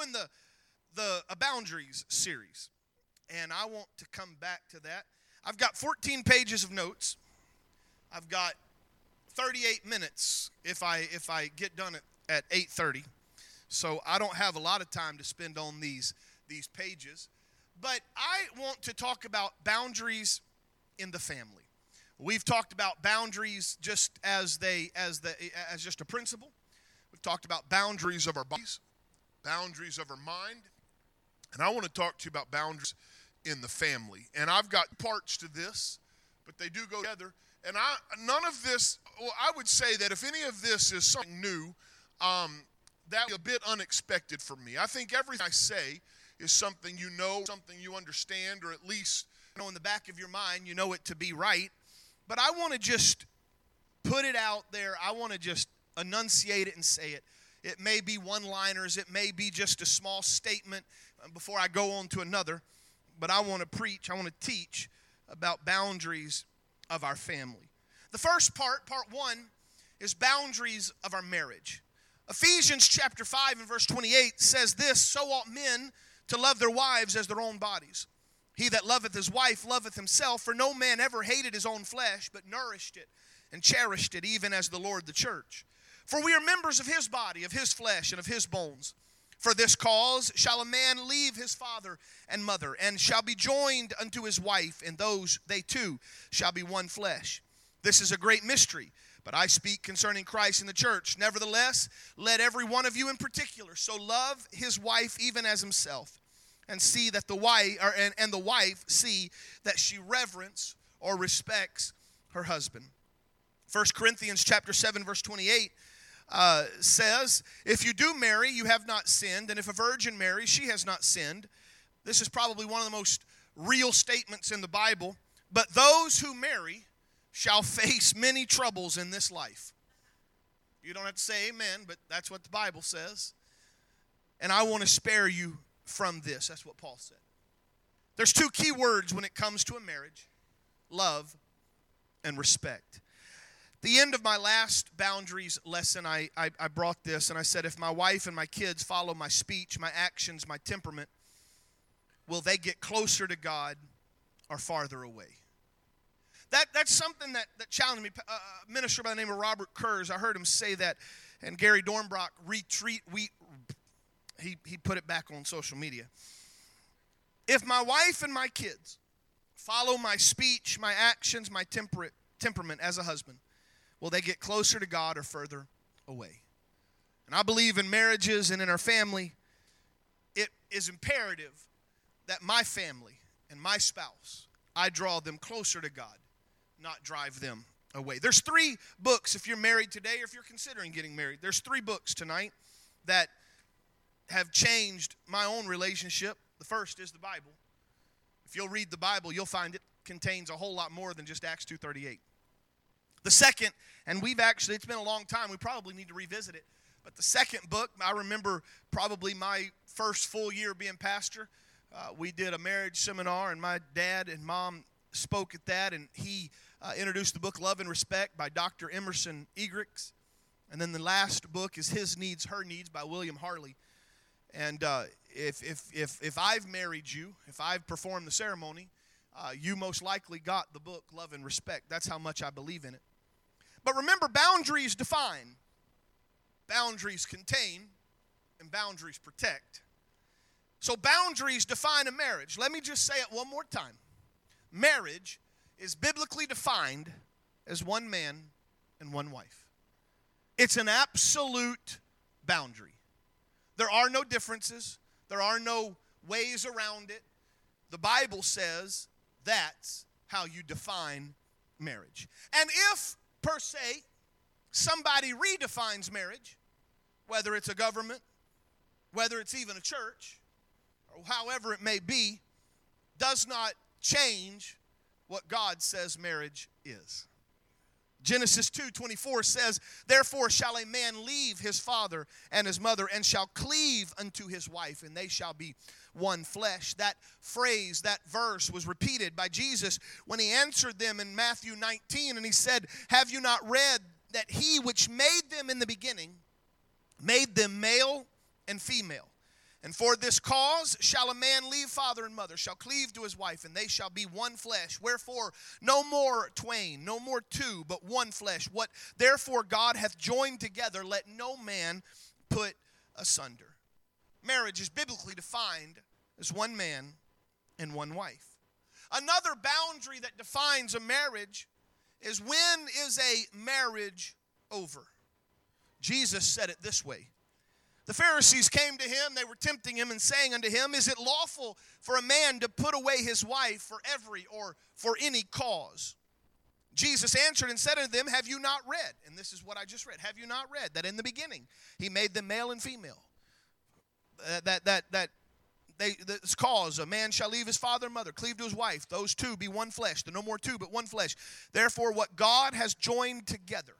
doing the the a boundaries series, and I want to come back to that. I've got 14 pages of notes. I've got 38 minutes if I if I get done at, at 8:30. So I don't have a lot of time to spend on these these pages. But I want to talk about boundaries in the family. We've talked about boundaries just as they as the as just a principle. We've talked about boundaries of our bodies, boundaries of our mind, and I want to talk to you about boundaries in the family. And I've got parts to this, but they do go together. And I none of this. Well, I would say that if any of this is something new, um, that's a bit unexpected for me. I think everything I say is something you know, something you understand, or at least you know in the back of your mind you know it to be right. But I want to just put it out there. I want to just enunciate it and say it. It may be one liners, it may be just a small statement uh, before I go on to another. But I want to preach, I want to teach about boundaries of our family. The first part, part one, is boundaries of our marriage. Ephesians chapter 5 and verse 28 says this So ought men to love their wives as their own bodies. He that loveth his wife loveth himself, for no man ever hated his own flesh, but nourished it and cherished it, even as the Lord the church. For we are members of his body, of his flesh, and of his bones. For this cause shall a man leave his father and mother, and shall be joined unto his wife, and those they two shall be one flesh. This is a great mystery, but I speak concerning Christ and the church. Nevertheless, let every one of you in particular so love his wife even as himself, and see that the wife or, and, and the wife see that she reverence or respects her husband. 1 Corinthians chapter 7 verse 28 uh, says, If you do marry, you have not sinned, and if a virgin marries, she has not sinned. This is probably one of the most real statements in the Bible. But those who marry shall face many troubles in this life. You don't have to say amen, but that's what the Bible says. And I want to spare you from this. That's what Paul said. There's two key words when it comes to a marriage love and respect the end of my last boundaries lesson, I, I, I, brought this and I said, if my wife and my kids follow my speech, my actions, my temperament, will they get closer to God or farther away? That, that's something that, that challenged me. A minister by the name of Robert Kurz, I heard him say that, and Gary Dornbrock retreat, we, he, he put it back on social media. If my wife and my kids follow my speech, my actions, my temperate, temperament as a husband, will they get closer to God or further away? And I believe in marriages and in our family, it is imperative that my family and my spouse, I draw them closer to God, not drive them away. There's three books, if you're married today or if you're considering getting married, there's three books tonight that have changed my own relationship. The first is the Bible. If you'll read the Bible, you'll find it contains a whole lot more than just Acts 2:38. The second, and we've actually, it's been a long time, we probably need to revisit it. But the second book, I remember probably my first full year being pastor. Uh, we did a marriage seminar, and my dad and mom spoke at that, and he uh, introduced the book Love and Respect by Dr. Emerson Eggerichs. And then the last book is His Needs, Her Needs by William Harley. And uh, if, if, if, if I've married you, if I've performed the ceremony, uh, you most likely got the book Love and Respect. That's how much I believe in it. But remember, boundaries define, boundaries contain, and boundaries protect. So, boundaries define a marriage. Let me just say it one more time. Marriage is biblically defined as one man and one wife, it's an absolute boundary. There are no differences, there are no ways around it. The Bible says that's how you define marriage. And if per se, somebody redefines marriage, whether it's a government, whether it's even a church, or however it may be, does not change what God says marriage is. Genesis 2:24 says, "Therefore shall a man leave his father and his mother and shall cleave unto his wife, and they shall be one flesh." That phrase, that verse was repeated by Jesus when he answered them in Matthew 19 and he said, "Have you not read that he which made them in the beginning made them male and female?" And for this cause shall a man leave father and mother, shall cleave to his wife, and they shall be one flesh. Wherefore, no more twain, no more two, but one flesh. What therefore God hath joined together, let no man put asunder. Marriage is biblically defined as one man and one wife. Another boundary that defines a marriage is when is a marriage over? Jesus said it this way the Pharisees came to him, they were tempting him and saying unto him, Is it lawful for a man to put away his wife for every or for any cause? Jesus answered and said unto them, Have you not read? And this is what I just read. Have you not read that in the beginning he made them male and female? Uh, that that that they this cause a man shall leave his father and mother, cleave to his wife, those two be one flesh. There no more two, but one flesh. Therefore, what God has joined together,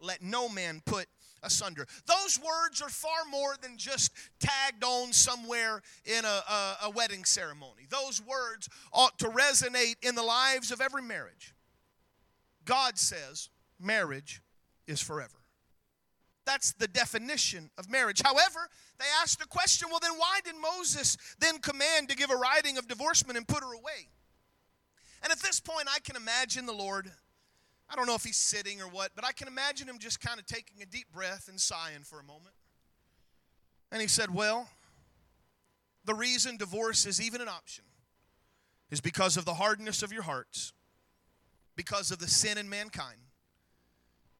let no man put asunder. Those words are far more than just tagged on somewhere in a, a, a, wedding ceremony. Those words ought to resonate in the lives of every marriage. God says marriage is forever. That's the definition of marriage. However, they ask the question well, then why did Moses then command to give a writing of divorcement and put her away? And at this point, I can imagine the Lord I don't know if he's sitting or what, but I can imagine him just kind of taking a deep breath and sighing for a moment. And he said, Well, the reason divorce is even an option is because of the hardness of your hearts, because of the sin in mankind,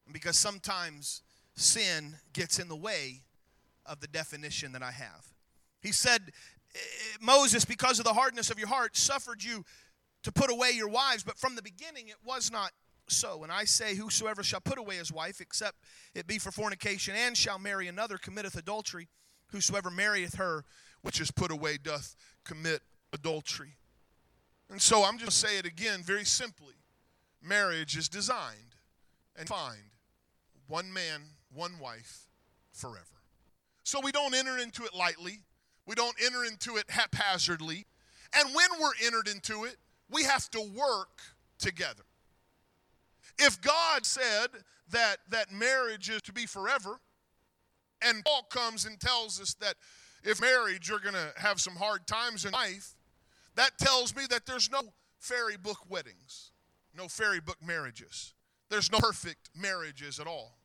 and because sometimes sin gets in the way of the definition that I have. He said, eh, Moses, because of the hardness of your heart, suffered you to put away your wives, but from the beginning it was not so. And I say, Whosoever shall put away his wife, except it be for fornication, and shall marry another, committeth adultery. Whosoever marrieth her, which is put away, doth commit adultery. And so I'm just say it again very simply. Marriage is designed and find one man, one wife forever. So we don't enter into it lightly. We don't enter into it haphazardly. And when we're entered into it, we have to work together. If God said that, that marriage is to be forever, and Paul comes and tells us that if marriage, you're going to have some hard times in life, that tells me that there's no fairy book weddings, no fairy book marriages. There's no perfect marriages at all.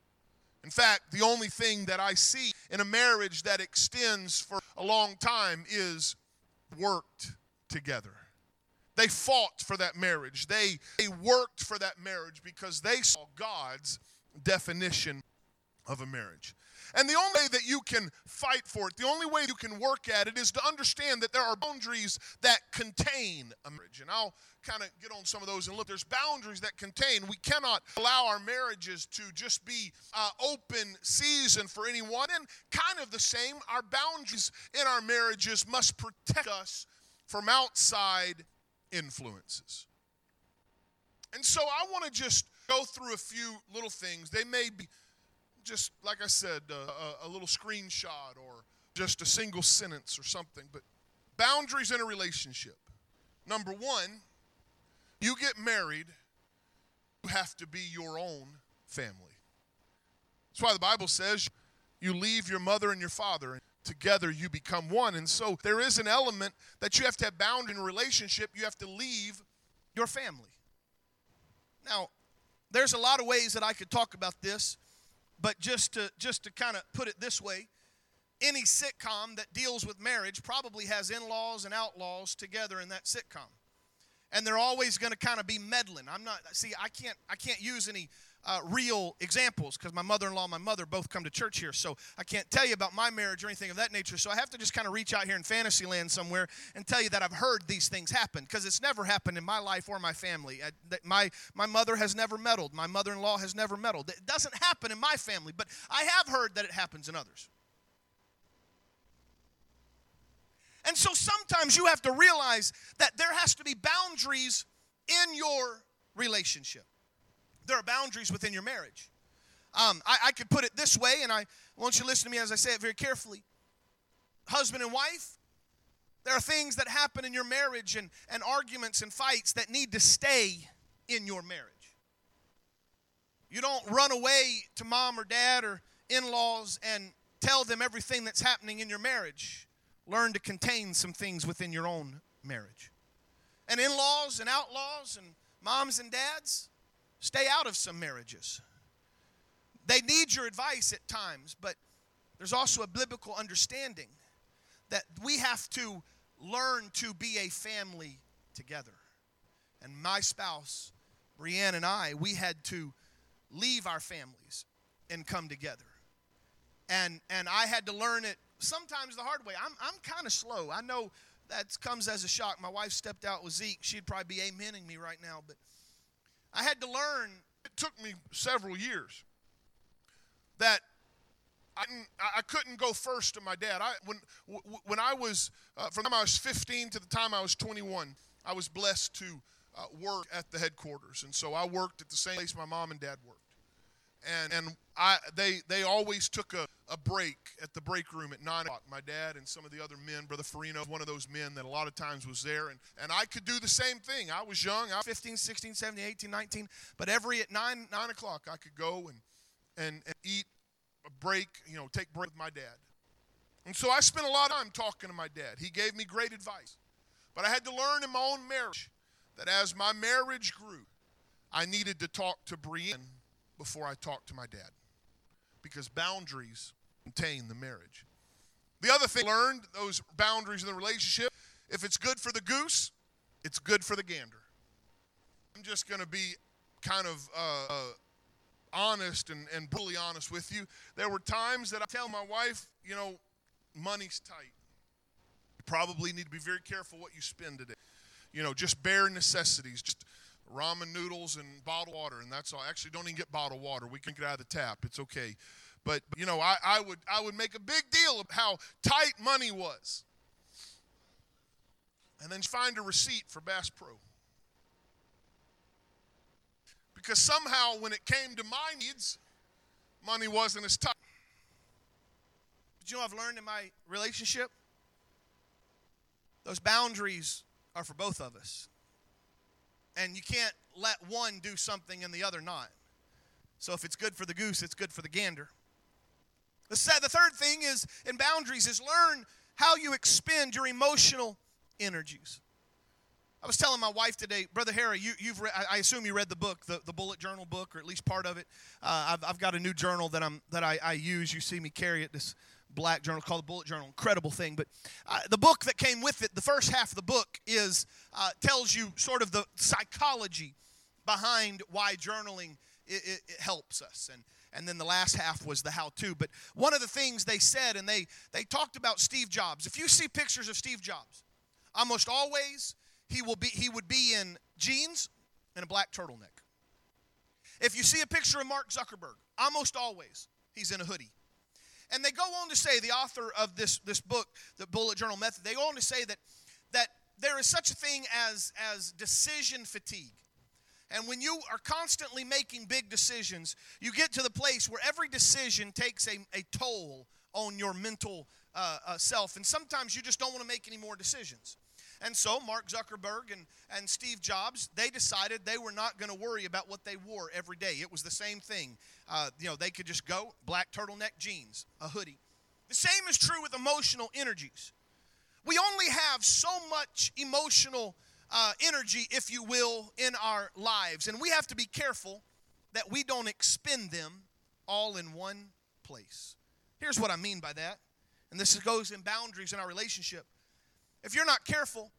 In fact, the only thing that I see in a marriage that extends for a long time is worked together. They fought for that marriage. They, they worked for that marriage because they saw God's definition of a marriage. And the only way that you can fight for it, the only way you can work at it is to understand that there are boundaries that contain a marriage. And I'll kind of get on some of those and look. There's boundaries that contain. We cannot allow our marriages to just be uh, open season for anyone. And kind of the same, our boundaries in our marriages must protect us from outside influences. And so I want to just go through a few little things. They may be just, like I said, uh, a, a little screenshot or just a single sentence or something, but boundaries in a relationship. Number one, you get married, you have to be your own family. That's why the Bible says you leave your mother and your father together you become one. And so there is an element that you have to have bound in relationship. You have to leave your family. Now, there's a lot of ways that I could talk about this, but just to just to kind of put it this way, any sitcom that deals with marriage probably has in-laws and outlaws together in that sitcom. And they're always going to kind of be meddling. I'm not see I can't I can't use any uh, real examples because my mother in law and my mother both come to church here. So I can't tell you about my marriage or anything of that nature. So I have to just kind of reach out here in fantasy land somewhere and tell you that I've heard these things happen because it's never happened in my life or my family. I, my, my mother has never meddled, my mother in law has never meddled. It doesn't happen in my family, but I have heard that it happens in others. And so sometimes you have to realize that there has to be boundaries in your relationship there are boundaries within your marriage. Um, I, I could put it this way, and I want you to listen to me as I say it very carefully. Husband and wife, there are things that happen in your marriage and, and arguments and fights that need to stay in your marriage. You don't run away to mom or dad or in laws and tell them everything that's happening in your marriage. learn to contain some things within your own marriage. And in laws and outlaws and moms and dads, stay out of some marriages. They need your advice at times, but there's also a biblical understanding that we have to learn to be a family together. And my spouse, Brianne, and I, we had to leave our families and come together. And, and I had to learn it sometimes the hard way. I'm, I'm kind of slow. I know that comes as a shock. My wife stepped out with Zeke. She'd probably be amening me right now, but I had to learn. It took me several years that I, I couldn't go first to my dad. I, when, when I was, uh, from the time I was 15 to the time I was 21, I was blessed to uh, work at the headquarters. And so I worked at the same place my mom and dad worked. And, and I, they, they always took a, a break at the break room at 9 o'clock. My dad and some of the other men, Brother Farino, one of those men that a lot of times was there. And, and I could do the same thing. I was young. I was 15, 16, 17, 18, 19. But every at 9, 9 o'clock, I could go and, and, and eat a break, you know, take break with my dad. And so I spent a lot of time talking to my dad. He gave me great advice. But I had to learn in my own marriage that as my marriage grew, I needed to talk to Brienne before I talked to my dad. Because boundaries contain the marriage. The other thing learned, those boundaries in the relationship, if it's good for the goose, it's good for the gander. I'm just going to be kind of uh, uh, honest and, and brutally honest with you. There were times that I tell my wife, you know, money's tight. You probably need to be very careful what you spend today. You know, just bare necessities, just ramen noodles and bottled water, and that's all. Actually, don't even get bottled water. We can get out of the tap. It's okay. But you know, I, I would I would make a big deal of how tight money was. And then find a receipt for Bass Pro because somehow when it came to my needs, money wasn't as tight. But you know I've learned in my relationship? Those boundaries are for both of us. And you can't let one do something and the other not. So if it's good for the goose, it's good for the gander. The, the third thing is in boundaries is learn how you expend your emotional energies. I was telling my wife today, Brother Harry, you, have re- I assume you read the book, the, the bullet journal book, or at least part of it. Uh, I've, I've got a new journal that I'm that I, I use. You see me carry it. This black journal called the Bullet Journal. Incredible thing. But uh, the book that came with it, the first half of the book is uh, tells you sort of the psychology behind why journaling it, it, it helps us and and then the last half was the how to but one of the things they said and they they talked about steve jobs if you see pictures of steve jobs almost always he will be he would be in jeans and a black turtleneck. If you see a picture of Mark Zuckerberg, almost always he's in a hoodie. And they go on to say, the author of this, this book, the Bullet Journal Method, they go on to say that, that there is such a thing as, as decision fatigue. And when you are constantly making big decisions, you get to the place where every decision takes a, a toll on your mental uh, uh, self. And sometimes you just don't want to make any more decisions. And so Mark Zuckerberg and, and Steve Jobs, they decided they were not going to worry about what they wore every day. It was the same thing. Uh, you know, they could just go black turtleneck jeans, a hoodie. The same is true with emotional energies. We only have so much emotional uh, energy, if you will, in our lives. And we have to be careful that we don't expend them all in one place. Here's what I mean by that. And this goes in boundaries in our relationship. If you're not careful,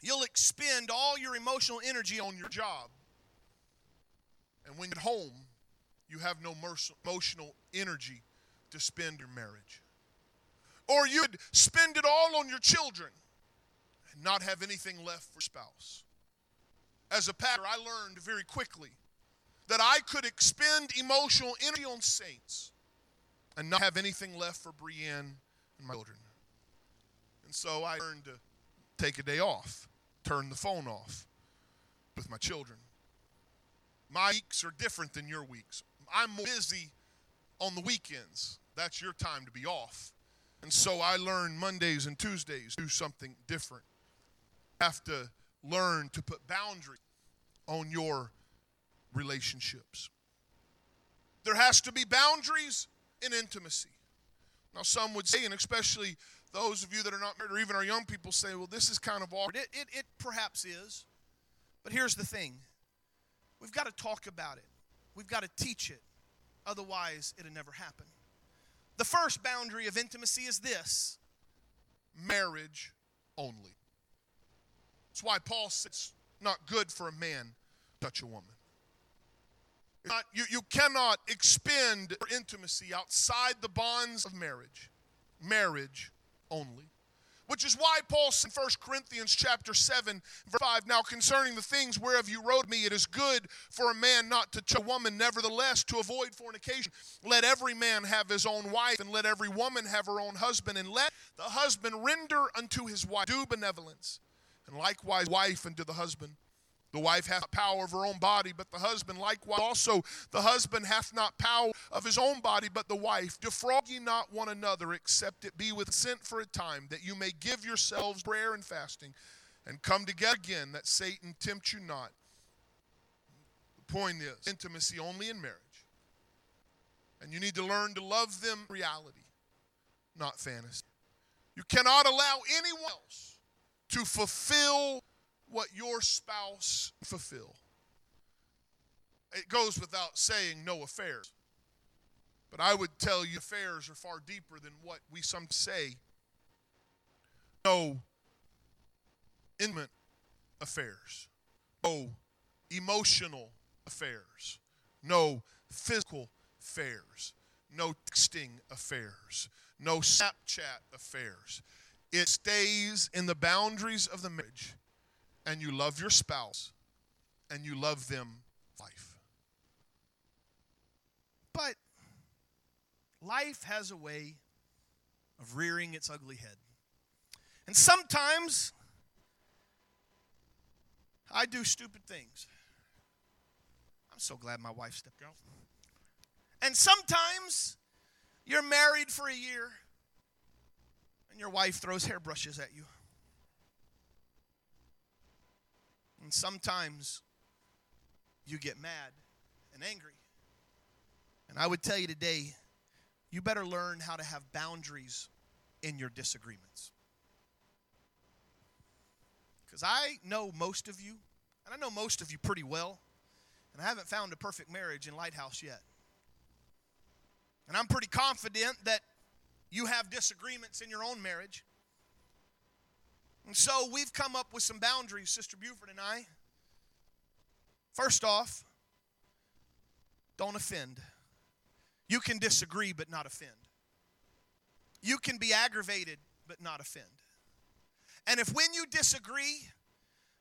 you'll expend all your emotional energy on your job. And when you're at home, you have no emotional energy to spend your marriage. Or you'd spend it all on your children and not have anything left for spouse. As a pastor, I learned very quickly that I could expend emotional energy on saints and not have anything left for Brienne and my children. And so I learned to take a day off, turn the phone off with my children. My weeks are different than your weeks. I'm more busy on the weekends. That's your time to be off. And so I learned Mondays and Tuesdays do something different. Have to learn to put boundaries on your relationships. There has to be boundaries in intimacy. Now, some would say, and especially those of you that are not married or even our young people say, well, this is kind of awkward. It, it, it perhaps is. But here's the thing we've got to talk about it, we've got to teach it. Otherwise, it'll never happen. The first boundary of intimacy is this marriage only. That's why Paul says it's not good for a man to touch a woman. Not, you, you cannot expend intimacy outside the bonds of marriage. Marriage only. Which is why Paul said in 1 Corinthians chapter 7, verse 5, Now concerning the things whereof you wrote me, it is good for a man not to touch a woman, nevertheless to avoid fornication. Let every man have his own wife, and let every woman have her own husband, and let the husband render unto his wife due benevolence, and likewise wife unto the husband. The wife hath power of her own body, but the husband likewise also. The husband hath not power of his own body, but the wife. Defraud ye not one another, except it be with consent for a time, that you may give yourselves prayer and fasting, and come together again, that Satan tempt you not. The point is intimacy only in marriage. And you need to learn to love them reality, not fantasy. You cannot allow anyone else to fulfill what your spouse fulfill. It goes without saying no affairs. But I would tell you affairs are far deeper than what we some say. No intimate affairs. No emotional affairs. No physical affairs. No texting affairs. No Snapchat affairs. It stays in the boundaries of the marriage and you love your spouse and you love them life. But life has a way of rearing its ugly head. And sometimes I do stupid things. I'm so glad my wife stepped out. And sometimes you're married for a year and your wife throws hairbrushes at you. And sometimes you get mad and angry. And I would tell you today, you better learn how to have boundaries in your disagreements. Because I know most of you, and I know most of you pretty well, and I haven't found a perfect marriage in Lighthouse yet. And I'm pretty confident that you have disagreements in your own marriage. And so we've come up with some boundaries, Sister Buford and I. First off, don't offend. You can disagree but not offend. You can be aggravated but not offend. And if when you disagree,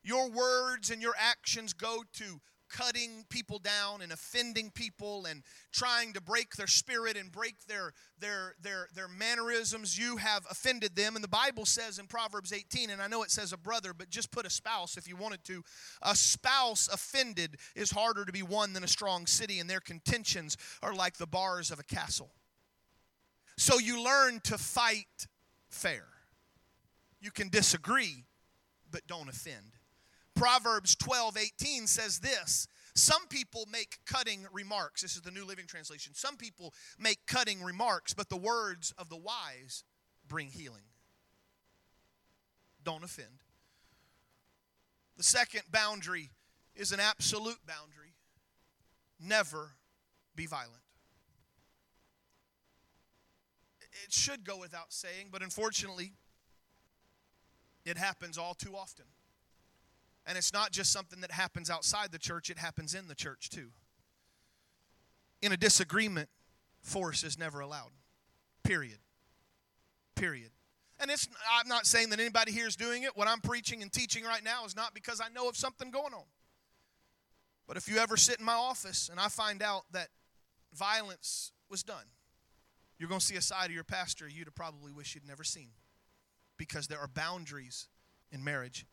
your words and your actions go to cutting people down and offending people and trying to break their spirit and break their their their their mannerisms. You have offended them. And the bible says in proverbs 18 and i know it says a brother but just put a spouse if you wanted to a spouse offended is harder to be won than a strong city and their contentions are like the bars of a castle. So you learn to fight fair. You can disagree but don't offend Proverbs 12, 18 says this Some people make cutting remarks. This is the New Living Translation. Some people make cutting remarks, but the words of the wise bring healing. Don't offend. The second boundary is an absolute boundary never be violent. It should go without saying, but unfortunately, it happens all too often. And it's not just something that happens outside the church, it happens in the church too. In a disagreement, force is never allowed. Period. Period. And it's I'm not saying that anybody here is doing it. What I'm preaching and teaching right now is not because I know of something going on. But if you ever sit in my office and I find out that violence was done, you're going to see a side of your pastor you'd probably wish you'd never seen. Because there are boundaries in marriage.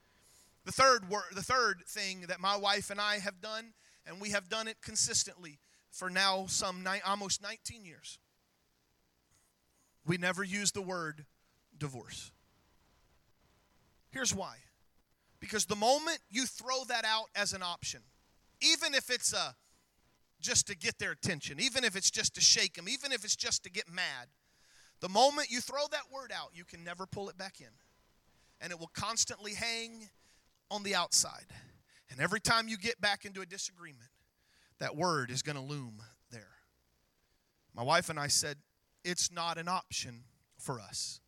The third word, the third thing that my wife and I have done, and we have done it consistently for now some ni- almost 19 years. We never use the word divorce. Here's why. Because the moment you throw that out as an option, even if it's a just to get their attention, even if it's just to shake them, even if it's just to get mad, The moment you throw that word out, you can never pull it back in. And it will constantly hang on the outside. And every time you get back into a disagreement, that word is going to loom there. My wife and I said, it's not an option for us.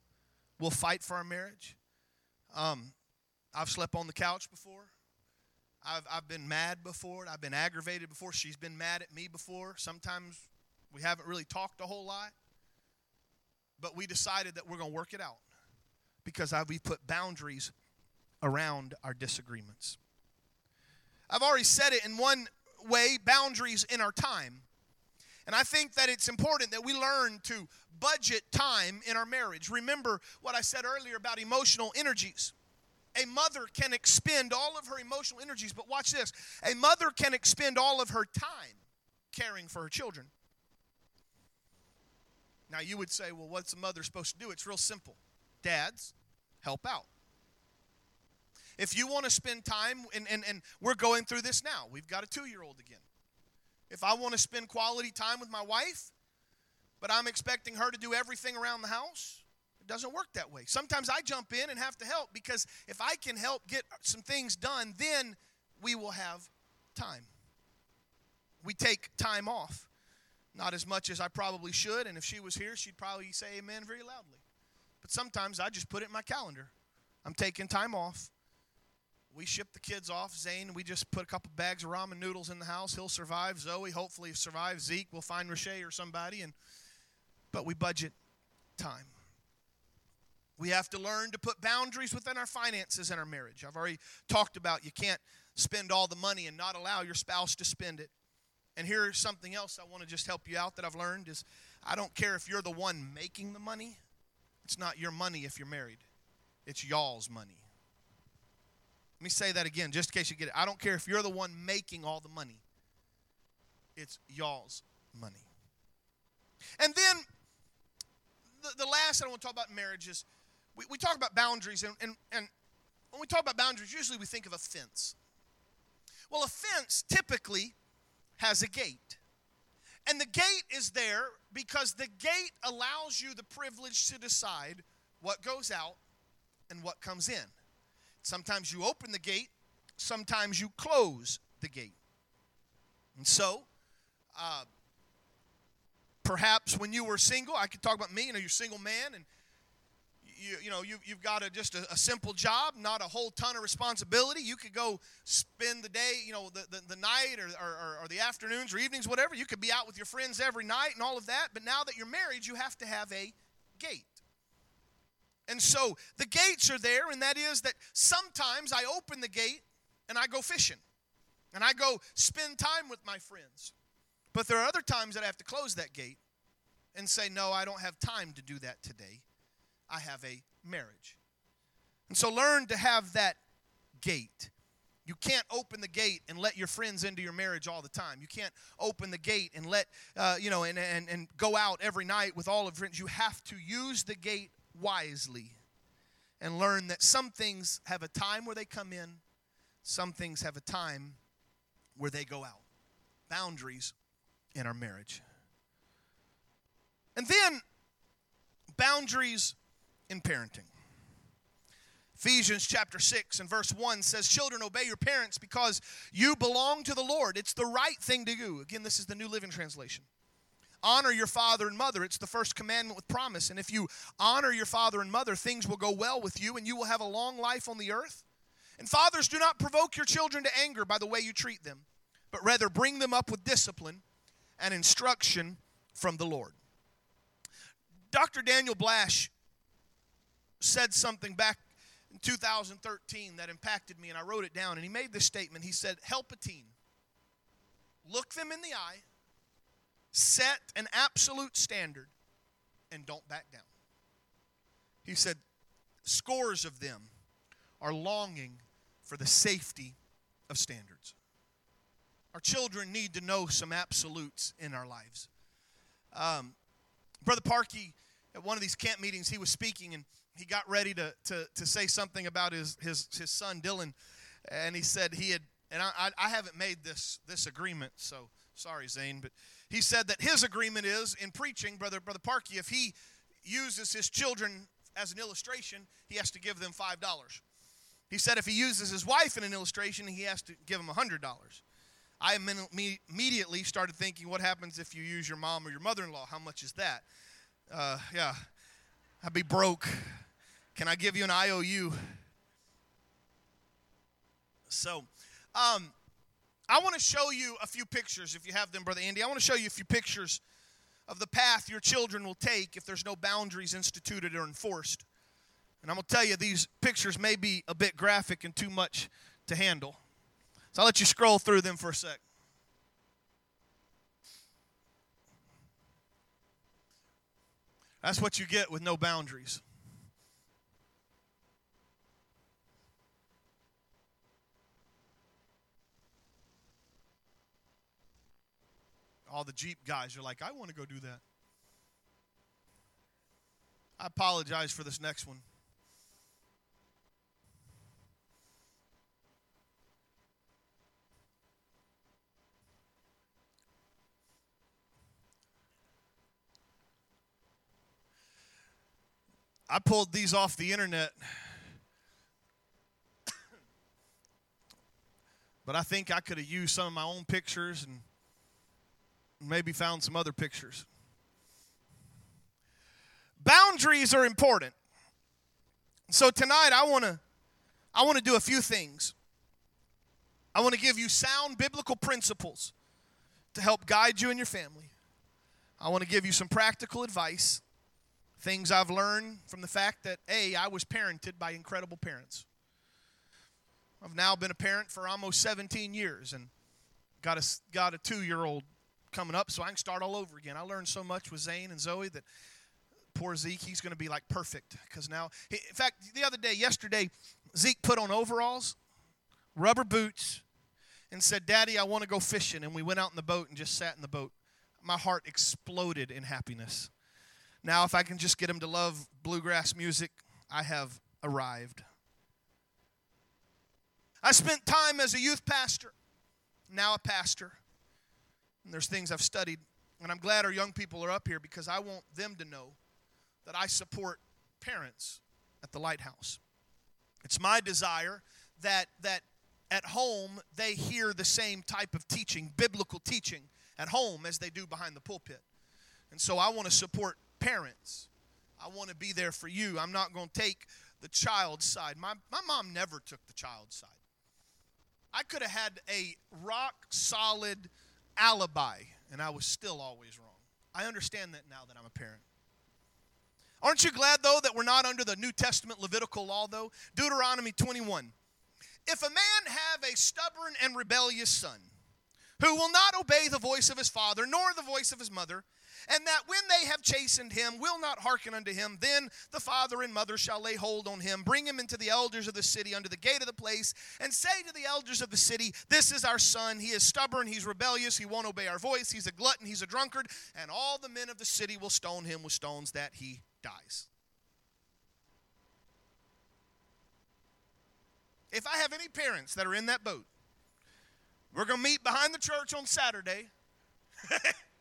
We'll fight for our marriage. Um, I've slept on the couch before. I've, I've been mad before. I've been aggravated before. She's been mad at me before. Sometimes we haven't really talked a whole lot. But we decided that we're going to work it out because we put boundaries around our disagreements. I've already said it in one way boundaries in our time. And I think that it's important that we learn to budget time in our marriage. Remember what I said earlier about emotional energies. A mother can expend all of her emotional energies, but watch this. A mother can expend all of her time caring for her children. Now, you would say, well, what's a mother supposed to do? It's real simple. Dads, help out. If you want to spend time, and, and, and we're going through this now, we've got a two year old again. If I want to spend quality time with my wife, but I'm expecting her to do everything around the house, it doesn't work that way. Sometimes I jump in and have to help because if I can help get some things done, then we will have time. We take time off. Not as much as I probably should, and if she was here, she'd probably say amen very loudly. But sometimes I just put it in my calendar. I'm taking time off. We ship the kids off. Zane, we just put a couple bags of ramen noodles in the house. He'll survive. Zoe, hopefully, survives. Zeke, we'll find Rashay or somebody. And but we budget time. We have to learn to put boundaries within our finances and our marriage. I've already talked about you can't spend all the money and not allow your spouse to spend it. And here's something else I want to just help you out that I've learned is I don't care if you're the one making the money. It's not your money if you're married. It's y'all's money. Let me say that again just in case you get it. I don't care if you're the one making all the money. It's y'all's money. And then the, the last I want to talk about marriage is we, we talk about boundaries, and, and, and when we talk about boundaries, usually we think of a fence. Well, a fence typically has a gate. And the gate is there because the gate allows you the privilege to decide what goes out and what comes in. Sometimes you open the gate, sometimes you close the gate. And so, uh, perhaps when you were single, I could talk about me, you know, you're a single man and you, you know, you, you've got a, just a, a, simple job, not a whole ton of responsibility. You could go spend the day, you know, the, the, the night or, or, or the afternoons or evenings, whatever. You could be out with your friends every night and all of that. But now that you're married, you have to have a gate. And so the gates are there, and that is that sometimes I open the gate and I go fishing and I go spend time with my friends. But there are other times that I have to close that gate and say, no, I don't have time to do that today. I have a marriage. And so learn to have that gate. You can't open the gate and let your friends into your marriage all the time. You can't open the gate and let, uh, you know, and, and, and go out every night with all of your friends. You have to use the gate wisely and learn that some things have a time where they come in, some things have a time where they go out. Boundaries in our marriage. And then boundaries in parenting. Ephesians chapter 6 and verse 1 says, Children, obey your parents because you belong to the Lord. It's the right thing to do. Again, this is the New Living Translation. Honor your father and mother. It's the first commandment with promise. And if you honor your father and mother, things will go well with you and you will have a long life on the earth. And fathers, do not provoke your children to anger by the way you treat them, but rather bring them up with discipline and instruction from the Lord. Dr. Daniel Blash said something back in 2013 that impacted me, and I wrote it down. And he made this statement. He said, Help a teen, look them in the eye, set an absolute standard, and don't back down. He said, Scores of them are longing for the safety of standards. Our children need to know some absolutes in our lives. Um, Brother Parkey, at one of these camp meetings, he was speaking and he got ready to, to, to say something about his, his, his son Dylan, and he said he had, and I, I haven't made this, this agreement, so sorry, Zane, but he said that his agreement is in preaching, Brother, Brother Parkey, if he uses his children as an illustration, he has to give them $5. He said if he uses his wife in an illustration, he has to give them $100. I immediately started thinking, what happens if you use your mom or your mother in law? How much is that? Uh, yeah, I'd be broke. Can I give you an IOU? So, um, I want to show you a few pictures, if you have them, Brother Andy. I want to show you a few pictures of the path your children will take if there's no boundaries instituted or enforced. And I'm going to tell you, these pictures may be a bit graphic and too much to handle. So I'll let you scroll through them for a sec. That's what you get with no boundaries. All the Jeep guys are like, I want to go do that. I apologize for this next one. I pulled these off the internet. but I think I could have used some of my own pictures and maybe found some other pictures. Boundaries are important. So tonight I want to I want to do a few things. I want to give you sound biblical principles to help guide you and your family. I want to give you some practical advice, things I've learned from the fact that A, I was parented by incredible parents. I've now been a parent for almost 17 years and got a, got a two year old coming up, so I can start all over again. I learned so much with Zane and Zoe that poor Zeke, he's going to be like perfect because now, in fact, the other day, yesterday, Zeke put on overalls, rubber boots, and said, Daddy, I want to go fishing. And we went out in the boat and just sat in the boat. My heart exploded in happiness. Now, if I can just get him to love bluegrass music, I have arrived. I spent time as a youth pastor, now a pastor. And there's things I've studied. And I'm glad our young people are up here because I want them to know that I support parents at the lighthouse. It's my desire that, that at home they hear the same type of teaching, biblical teaching, at home as they do behind the pulpit. And so I want to support parents. I want to be there for you. I'm not going to take the child's side. My, my mom never took the child's side. I could have had a rock solid alibi, and I was still always wrong. I understand that now that I'm a parent. Aren't you glad, though, that we're not under the New Testament Levitical law, though? Deuteronomy 21. If a man have a stubborn and rebellious son, who will not obey the voice of his father, nor the voice of his mother, and that when they have chastened him, will not hearken unto him. Then the father and mother shall lay hold on him, bring him into the elders of the city, under the gate of the place, and say to the elders of the city, This is our son. He is stubborn, he's rebellious, he won't obey our voice, he's a glutton, he's a drunkard, and all the men of the city will stone him with stones that he dies. If I have any parents that are in that boat, we're going to meet behind the church on Saturday.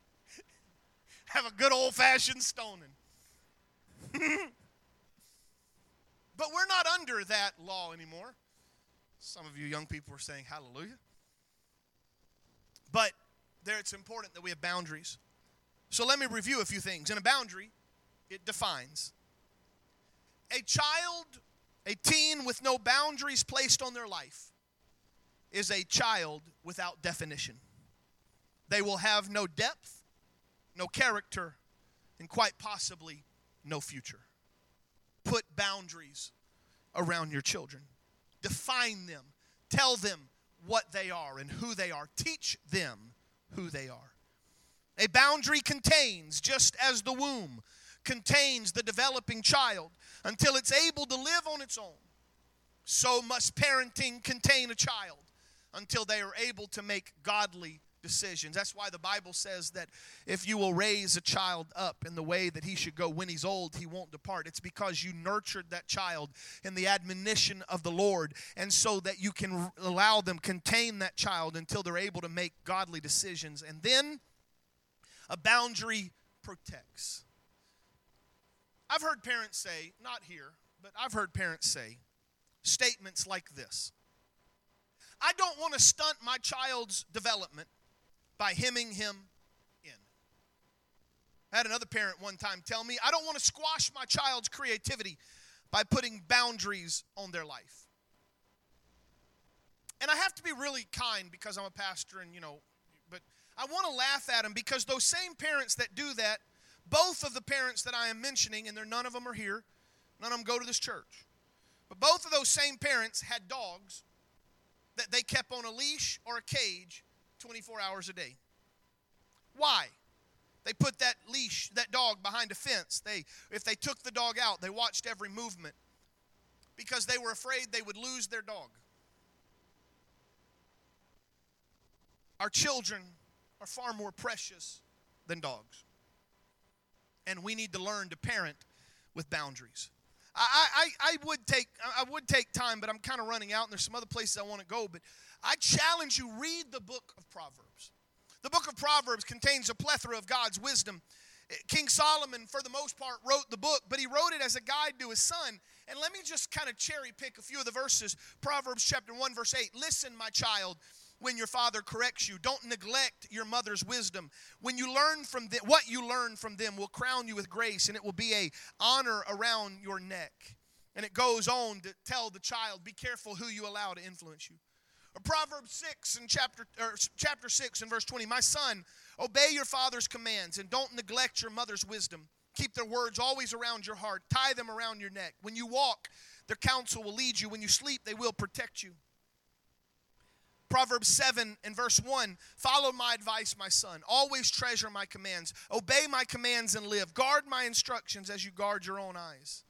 have a good old fashioned stoning. but we're not under that law anymore. Some of you young people are saying hallelujah. But there it's important that we have boundaries. So let me review a few things. In a boundary, it defines a child, a teen with no boundaries placed on their life is a child without definition. They will have no depth, no character, and quite possibly no future. Put boundaries around your children, define them, tell them what they are and who they are, teach them who they are. A boundary contains, just as the womb contains the developing child until it's able to live on its own, so must parenting contain a child until they are able to make godly decisions. That's why the Bible says that if you will raise a child up in the way that he should go when he's old, he won't depart. It's because you nurtured that child in the admonition of the Lord, and so that you can allow them, contain that child until they're able to make godly decisions. And then a boundary protects. I've heard parents say, not here, but I've heard parents say statements like this I don't want to stunt my child's development by hemming him in. I had another parent one time tell me, I don't want to squash my child's creativity by putting boundaries on their life. And I have to be really kind because I'm a pastor and, you know, but I want to laugh at them because those same parents that do that, both of the parents that I am mentioning, and there none of them are here, none of them go to this church. But both of those same parents had dogs that they kept on a leash or a cage 24 hours a day. Why? They put that leash, that dog behind a fence. They if they took the dog out, they watched every movement because they were afraid they would lose their dog. Our children are far more precious than dogs. And we need to learn to parent with boundaries. I, I, I would take I would take time, but I'm kind of running out, and there's some other places I want to go. But I challenge you, read the book of Proverbs. The book of Proverbs contains a plethora of God's wisdom. King Solomon, for the most part, wrote the book, but he wrote it as a guide to his son. And let me just kind of cherry pick a few of the verses. Proverbs chapter 1, verse 8 Listen, my child, when your father corrects you. Don't neglect your mother's wisdom. When you learn from them, what you learn from them will crown you with grace, and it will be a honor around your neck. And it goes on to tell the child, be careful who you allow to influence you. Or Proverbs 6 and chapter, chapter 6 and verse 20. My son, obey your father's commands and don't neglect your mother's wisdom. Keep their words always around your heart. Tie them around your neck. When you walk, their counsel will lead you. When you sleep, they will protect you. Proverbs 7 and verse 1 Follow my advice, my son. Always treasure my commands. Obey my commands and live. Guard my instructions as you guard your own eyes.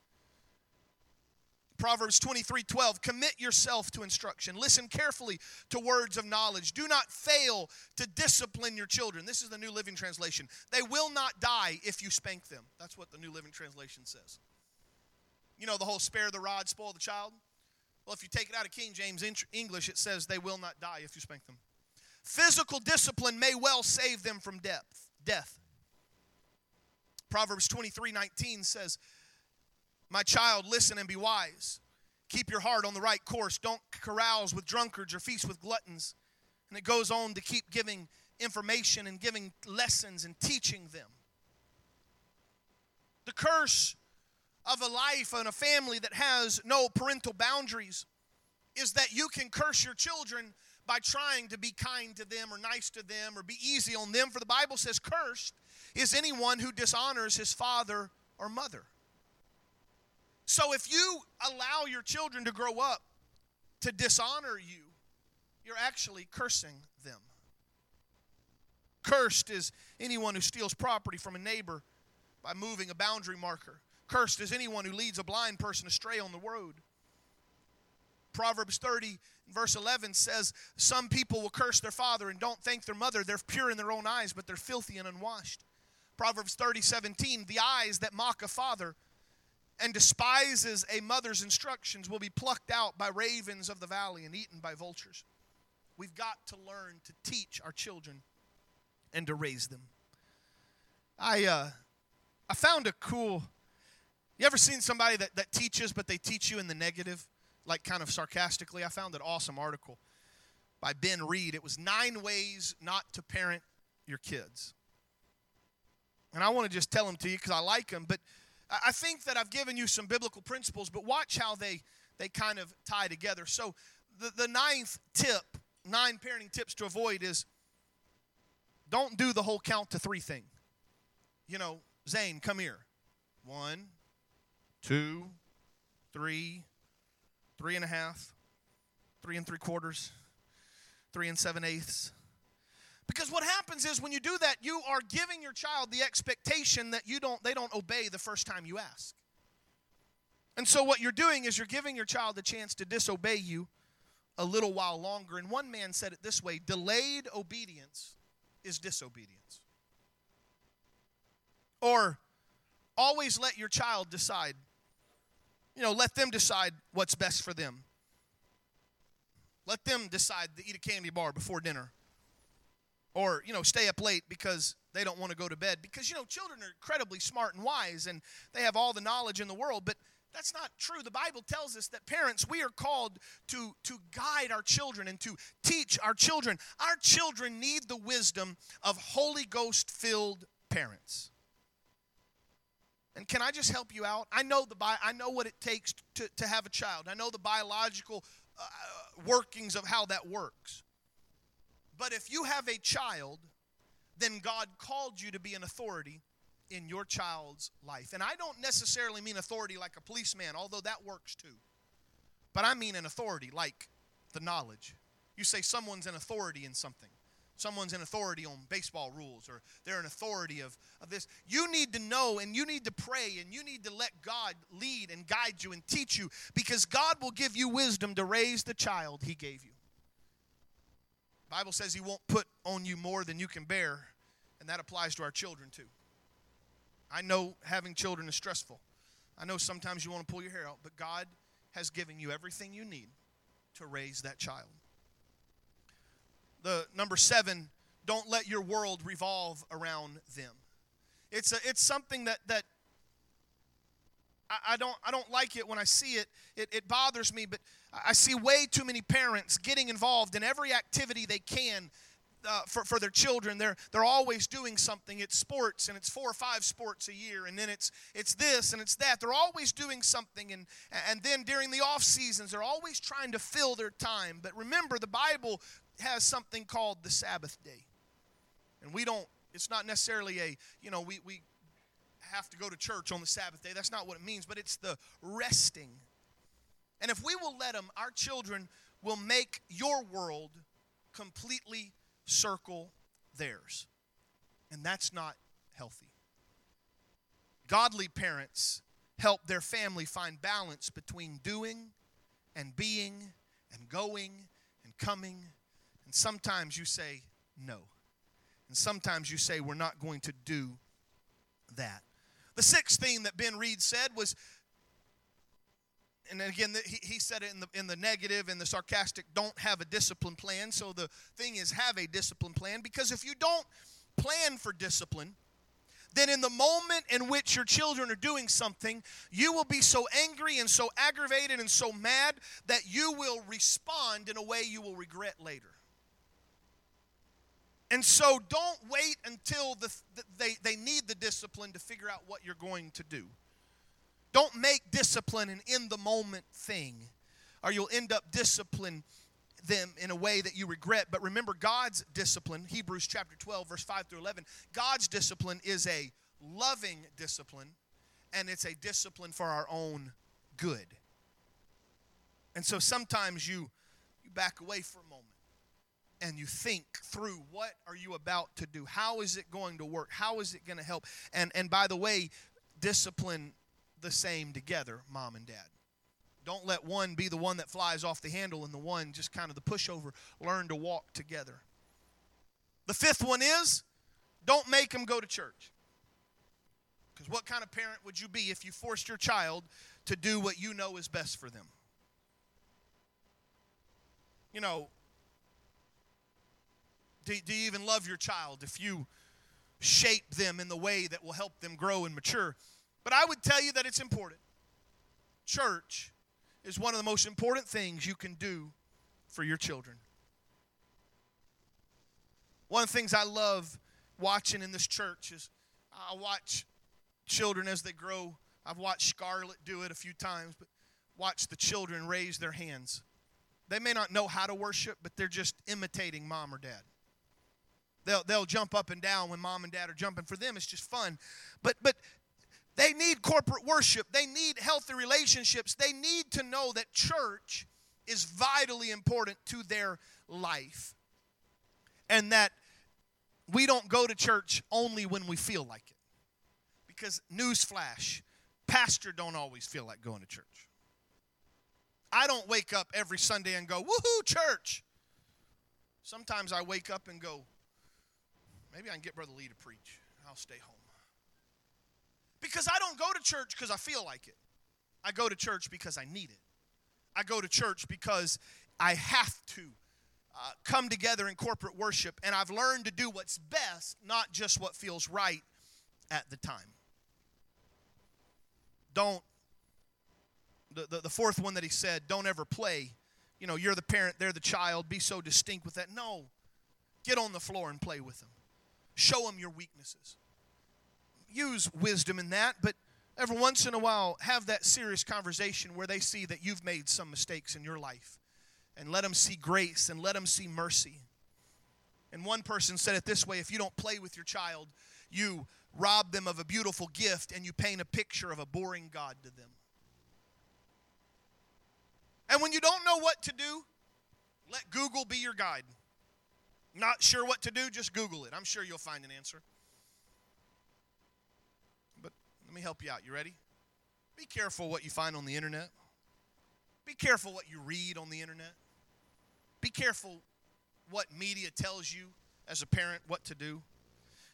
Proverbs 23 12, commit yourself to instruction. Listen carefully to words of knowledge. Do not fail to discipline your children. This is the New Living Translation. They will not die if you spank them. That's what the New Living Translation says. You know the whole spare the rod, spoil the child? Well, if you take it out of King James English, it says they will not die if you spank them. Physical discipline may well save them from death. Death. Proverbs 23 19 says, my child, listen and be wise. Keep your heart on the right course. Don't carouse with drunkards or feast with gluttons. And it goes on to keep giving information and giving lessons and teaching them. The curse of a life and a family that has no parental boundaries is that you can curse your children by trying to be kind to them or nice to them or be easy on them. For the Bible says, cursed is anyone who dishonors his father or mother. So if you allow your children to grow up to dishonor you, you're actually cursing them. Cursed is anyone who steals property from a neighbor by moving a boundary marker. Cursed is anyone who leads a blind person astray on the road. Proverbs 30, verse 11 says, Some people will curse their father and don't thank their mother. They're pure in their own eyes, but they're filthy and unwashed. Proverbs 30, 17, The eyes that mock a father and despises a mother's instructions will be plucked out by ravens of the valley and eaten by vultures. We've got to learn to teach our children and to raise them. I uh, I found a cool. You ever seen somebody that, that teaches, but they teach you in the negative, like kind of sarcastically? I found an awesome article by Ben Reed. It was nine ways not to parent your kids. And I want to just tell them to you because I like them, but I think that I've given you some biblical principles, but watch how they, they kind of tie together. So, the, the ninth tip, nine parenting tips to avoid is don't do the whole count to three thing. You know, Zane, come here. One, two, three, three and a half, three and three quarters, three and seven eighths, because what happens is when you do that, you are giving your child the expectation that you don't they don't obey the first time you ask. And so what you're doing is you're giving your child the chance to disobey you a little while longer. And one man said it this way, delayed obedience is disobedience. Or always let your child decide. You know, let them decide what's best for them. Let them decide to eat a candy bar before dinner or you know stay up late because they don't want to go to bed. Because you know children are incredibly smart and wise and they have all the knowledge in the world but that's not true. The bible tells us that parents we are called to to guide our children and to teach our children. Our children need the wisdom of holy ghost filled parents. And can i just help you out? I know the bi- i know what it takes to, to have a child. I know the biological uh, workings of how that works but if you have a child then God called you to be an authority in your child's life. And I don't necessarily mean authority like a policeman, although that works too. But I mean an authority like the knowledge. You say someone's an authority in something. Someone's an authority on baseball rules, or they're an authority of, of this. You need to know and you need to pray and you need to let God lead and guide you and teach you because God will give you wisdom to raise the child He gave you. Bible says He won't put on you more than you can bear. And that applies to our children too. I know having children is stressful. I know sometimes you want to pull your hair out, but God has given you everything you need to raise that child. The number seven, don't let your world revolve around them. It's a, it's something that that I, I don't I don't like it when I see it. It it bothers me, but I see way too many parents getting involved in every activity they can uh, for, for their children. They're, they're always doing something. It's sports, and it's four or five sports a year, and then it's, it's this and it's that. They're always doing something, and, and then during the off seasons, they're always trying to fill their time. But remember, the Bible has something called the Sabbath day. And we don't, it's not necessarily a, you know, we, we have to go to church on the Sabbath day. That's not what it means, but it's the resting. And if we will let them, our children will make your world completely circle theirs. And that's not healthy. Godly parents help their family find balance between doing and being and going and coming. And sometimes you say no. And sometimes you say we're not going to do that. The sixth thing that Ben Reed said was and again, he, he said it in the, in the negative and the sarcastic don't have a discipline plan. So the thing is, have a discipline plan because if you don't plan for discipline, then in the moment in which your children are doing something, you will be so angry and so aggravated and so mad that you will respond in a way you will regret later. And so don't wait until the, they, they need the discipline to figure out what you're going to do. Don't make discipline an in the moment thing, or you'll end up disciplining them in a way that you regret. But remember, God's discipline, Hebrews chapter 12, verse 5 through 11, God's discipline is a loving discipline, and it's a discipline for our own good. And so sometimes you, you back away for a moment and you think through what are you about to do how is it going to work how is it going to help and and by the way discipline the same together, mom and dad. Don't let one be the one that flies off the handle and the one just kind of the pushover. Learn to walk together. The fifth one is don't make them go to church. Because what kind of parent would you be if you forced your child to do what you know is best for them? You know, do, do you even love your child if you shape them in the way that will help them grow and mature? But I would tell you that it's important. Church is one of the most important things you can do for your children. One of the things I love watching in this church is I watch children as they grow. I've watched Scarlett do it a few times, but watch the children raise their hands. They may not know how to worship, but they're just imitating mom or dad. They'll, they'll jump up and down when mom and dad are jumping. For them, it's just fun. But, but they need corporate worship. They need healthy relationships. They need to know that church is vitally important to their life. And that we don't go to church only when we feel like it. Because newsflash, pastor don't always feel like going to church. I don't wake up every Sunday and go, "Woohoo, church." Sometimes I wake up and go, maybe I can get Brother Lee to preach. I'll stay home. Because I don't go to church because I feel like it. I go to church because I need it. I go to church because I have to uh, come together in corporate worship, and I've learned to do what's best, not just what feels right at the time. Don't, the, the, the fourth one that he said, don't ever play. You know, you're the parent, they're the child, be so distinct with that. No, get on the floor and play with them. Show them your weaknesses. Use wisdom in that, but every once in a while, have that serious conversation where they see that you've made some mistakes in your life and let them see grace and let them see mercy. And one person said it this way if you don't play with your child, you rob them of a beautiful gift and you paint a picture of a boring God to them. And when you don't know what to do, let Google be your guide. Not sure what to do, just Google it. I'm sure you'll find an answer. Let me help you out. You ready? Be careful what you find on the internet. Be careful what you read on the internet. Be careful what media tells you as a parent what to do.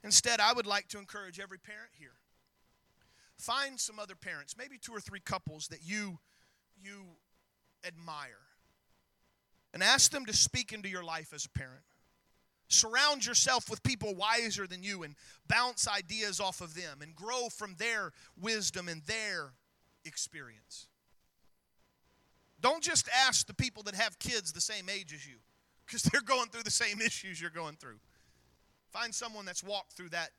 Instead, I would like to encourage every parent here. Find some other parents, maybe two or three couples that you you admire. And ask them to speak into your life as a parent. Surround yourself with people wiser than you and bounce ideas off of them and grow from their wisdom and their experience. Don't just ask the people that have kids the same age as you because they're going through the same issues you're going through. Find someone that's walked through that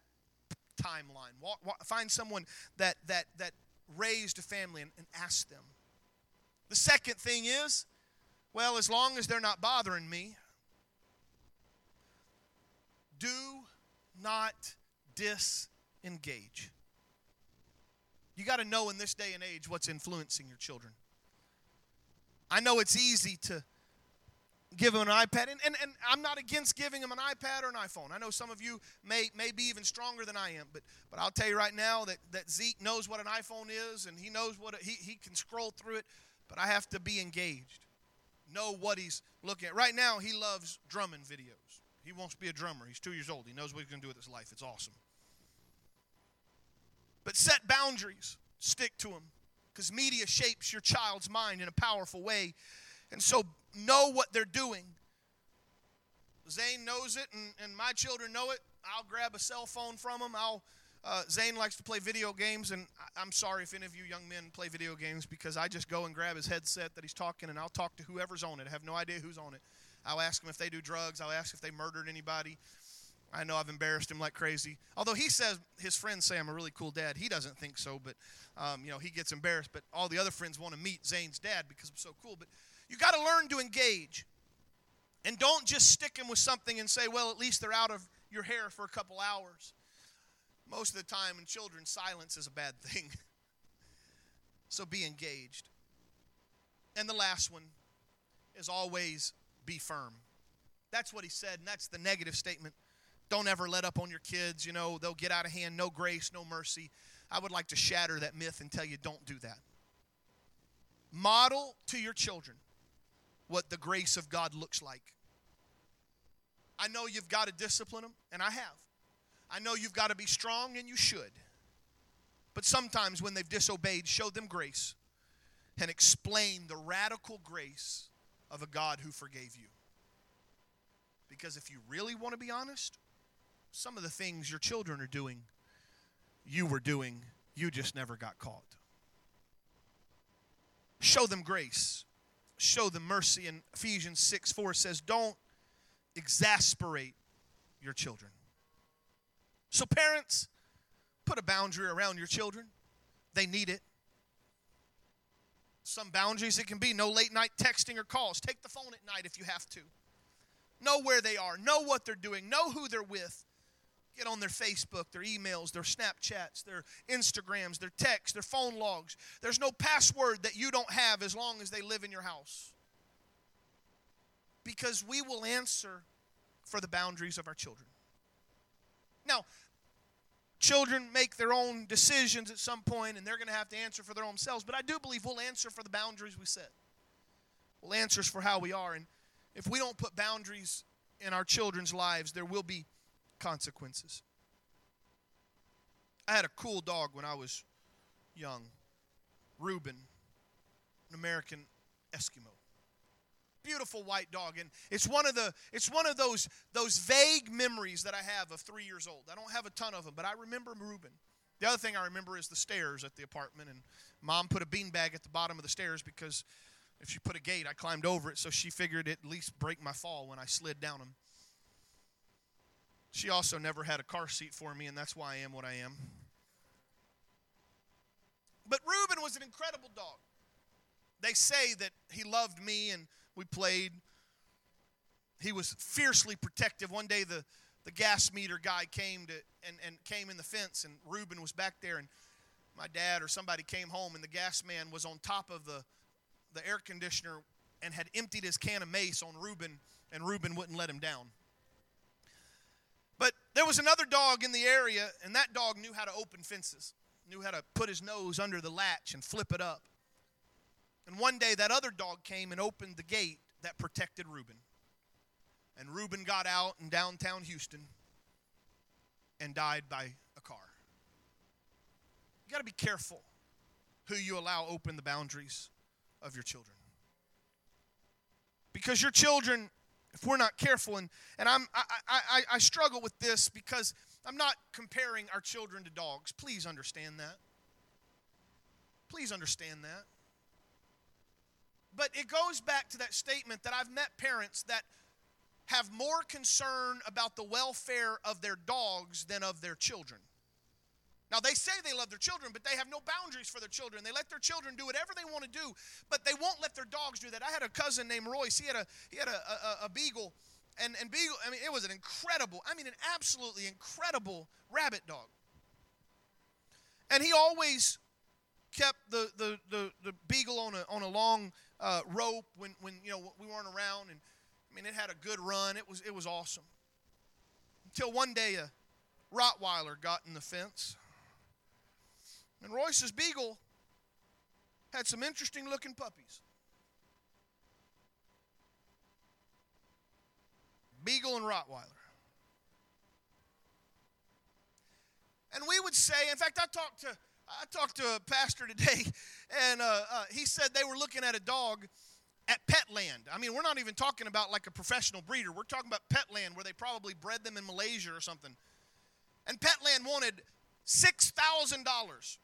timeline. Walk, walk, find someone that, that, that raised a family and, and ask them. The second thing is, well, as long as they're not bothering me, do not disengage. You got to know in this day and age what's influencing your children. I know it's easy to give them an iPad, and, and, and I'm not against giving them an iPad or an iPhone. I know some of you may, may be even stronger than I am, but, but I'll tell you right now that, that Zeke knows what an iPhone is, and he knows what, he, he can scroll through it, but I have to be engaged. Know what he's looking at. Right now, he loves drumming videos. He wants to be a drummer. He's two years old. He knows what he's going to do with his life. It's awesome. But set boundaries, stick to them because media shapes your child's mind in a powerful way. And so know what they're doing. Zane knows it, and, and my children know it. I'll grab a cell phone from them. I'll uh, Zane likes to play video games, and I'm sorry if any of you young men play video games because I just go and grab his headset that he's talking, and I'll talk to whoever's on it. I have no idea who's on it. I'll ask them if they do drugs. I'll ask if they murdered anybody. I know I've embarrassed him like crazy. Although he says his friends say I'm a really cool dad. He doesn't think so, but um, you know he gets embarrassed. But all the other friends want to meet Zane's dad because I'm so cool. But you got to learn to engage, and don't just stick him with something and say, "Well, at least they're out of your hair for a couple hours." Most of the time, in children, silence is a bad thing. so be engaged. And the last one is always be firm. That's what he said, and that's the negative statement. Don't ever let up on your kids. You know, they'll get out of hand. No grace, no mercy. I would like to shatter that myth and tell you don't do that. Model to your children what the grace of God looks like. I know you've got to discipline them, and I have. I know you've got to be strong, and you should. But sometimes when they've disobeyed, show them grace and explain the radical grace of a God who forgave you. Because if you really want to be honest, some of the things your children are doing, you were doing, you just never got caught. Show them grace, show them mercy. And Ephesians 6 4 says, Don't exasperate your children. So, parents, put a boundary around your children. They need it. Some boundaries it can be no late night texting or calls. Take the phone at night if you have to. Know where they are, know what they're doing, know who they're with. Get on their Facebook, their emails, their Snapchats, their Instagrams, their texts, their phone logs. There's no password that you don't have as long as they live in your house. Because we will answer for the boundaries of our children. Now, children make their own decisions at some point and they're going to have to answer for their own selves, but I do believe we'll answer for the boundaries we set. We'll answer for how we are. And if we don't put boundaries in our children's lives, there will be consequences. I had a cool dog when I was young Reuben, an American Eskimo. Beautiful white dog and it's one of the it's one of those those vague memories that i have of three years old. I don't have a ton of them but i remember reuben. The other thing i remember is the stairs at the apartment and mom put a beanbag at the bottom of the stairs because if she put a gate i climbed over it so she figured at least break my fall when i slid down them she also never had a car seat for me and that's why i am what i am. But reuben was an incredible dog. They say that he loved me and we played. He was fiercely protective. One day the, the gas meter guy came to and, and came in the fence and Reuben was back there and my dad or somebody came home and the gas man was on top of the, the air conditioner and had emptied his can of mace on Reuben and Reuben wouldn't let him down. But there was another dog in the area and that dog knew how to open fences, knew how to put his nose under the latch and flip it up. And one day that other dog came and opened the gate that protected Reuben. And Reuben got out in downtown Houston and died by a car. You got to be careful who you allow open the boundaries of your children. Because your children, if we're not careful, and, and I'm, I, I, I struggle with this because I'm not comparing our children to dogs. Please understand that. Please understand that. But it goes back to that statement that I've met parents that have more concern about the welfare of their dogs than of their children. Now, they say they love their children, but they have no boundaries for their children. They let their children do whatever they want to do, but they won't let their dogs do that. I had a cousin named Royce. He had a, he had a, a, a beagle, and, and beagle, I mean, it was an incredible, I mean, an absolutely incredible rabbit dog. And he always kept the, the, the, the beagle on a, on a long uh, rope when, when you know we weren't around, and I mean it had a good run. It was it was awesome. Until one day a Rottweiler got in the fence, and Royce's beagle had some interesting looking puppies. Beagle and Rottweiler. And we would say, in fact, I talked to I talked to a pastor today, and uh, uh, he said they were looking at a dog at Petland. I mean, we're not even talking about like a professional breeder. We're talking about Petland, where they probably bred them in Malaysia or something. And Petland wanted $6,000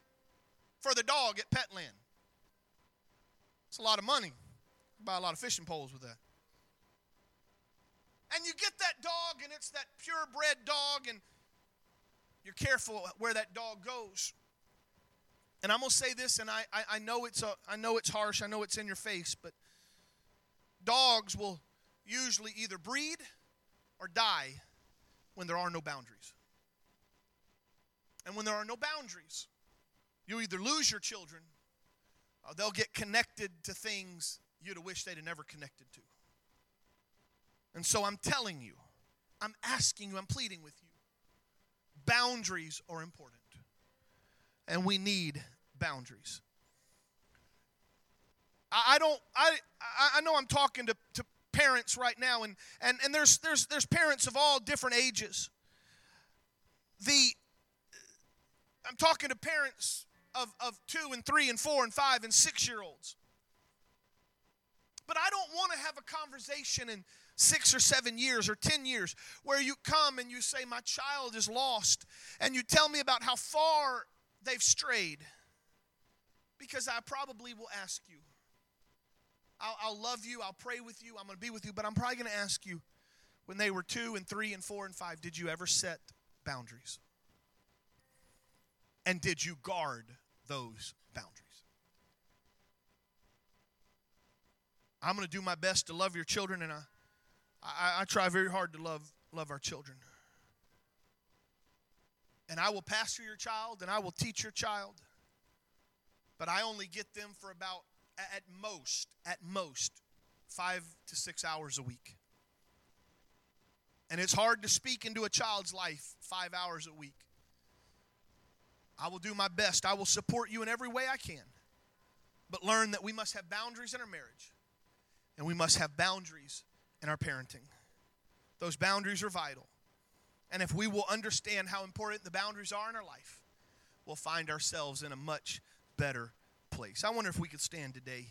for the dog at Petland. It's a lot of money. buy a lot of fishing poles with that. And you get that dog, and it's that purebred dog, and you're careful where that dog goes. And I'm gonna say this, and I, I, I know it's a, I know it's harsh, I know it's in your face, but dogs will usually either breed or die when there are no boundaries. And when there are no boundaries, you either lose your children or they'll get connected to things you'd wished they'd never connected to. And so I'm telling you, I'm asking you, I'm pleading with you. Boundaries are important and we need boundaries. I, don't, I, I know I'm talking to, to parents right now, and, and, and there's, there's, there's parents of all different ages. The, I'm talking to parents of, of two and three and four and five and six year olds. But I don't want to have a conversation in six or seven years or ten years where you come and you say, My child is lost, and you tell me about how far they've strayed. Because I probably will ask you. I'll, I'll love you. I'll pray with you. I'm going to be with you. But I'm probably going to ask you when they were two and three and four and five, did you ever set boundaries? And did you guard those boundaries? I'm going to do my best to love your children, and I, I, I try very hard to love, love our children and I will pastor your child and I will teach your child. But I only get them for about, at most, at most, five to six hours a week. And it's hard to speak into a child's life five hours a week. I will do my best. I will support you in every way I can. But learn that we must have boundaries in our marriage, and we must have boundaries in our parenting. Those boundaries are vital. And if we will understand how important the boundaries are in our life, we'll find ourselves in a much better place. I wonder if we could stand today.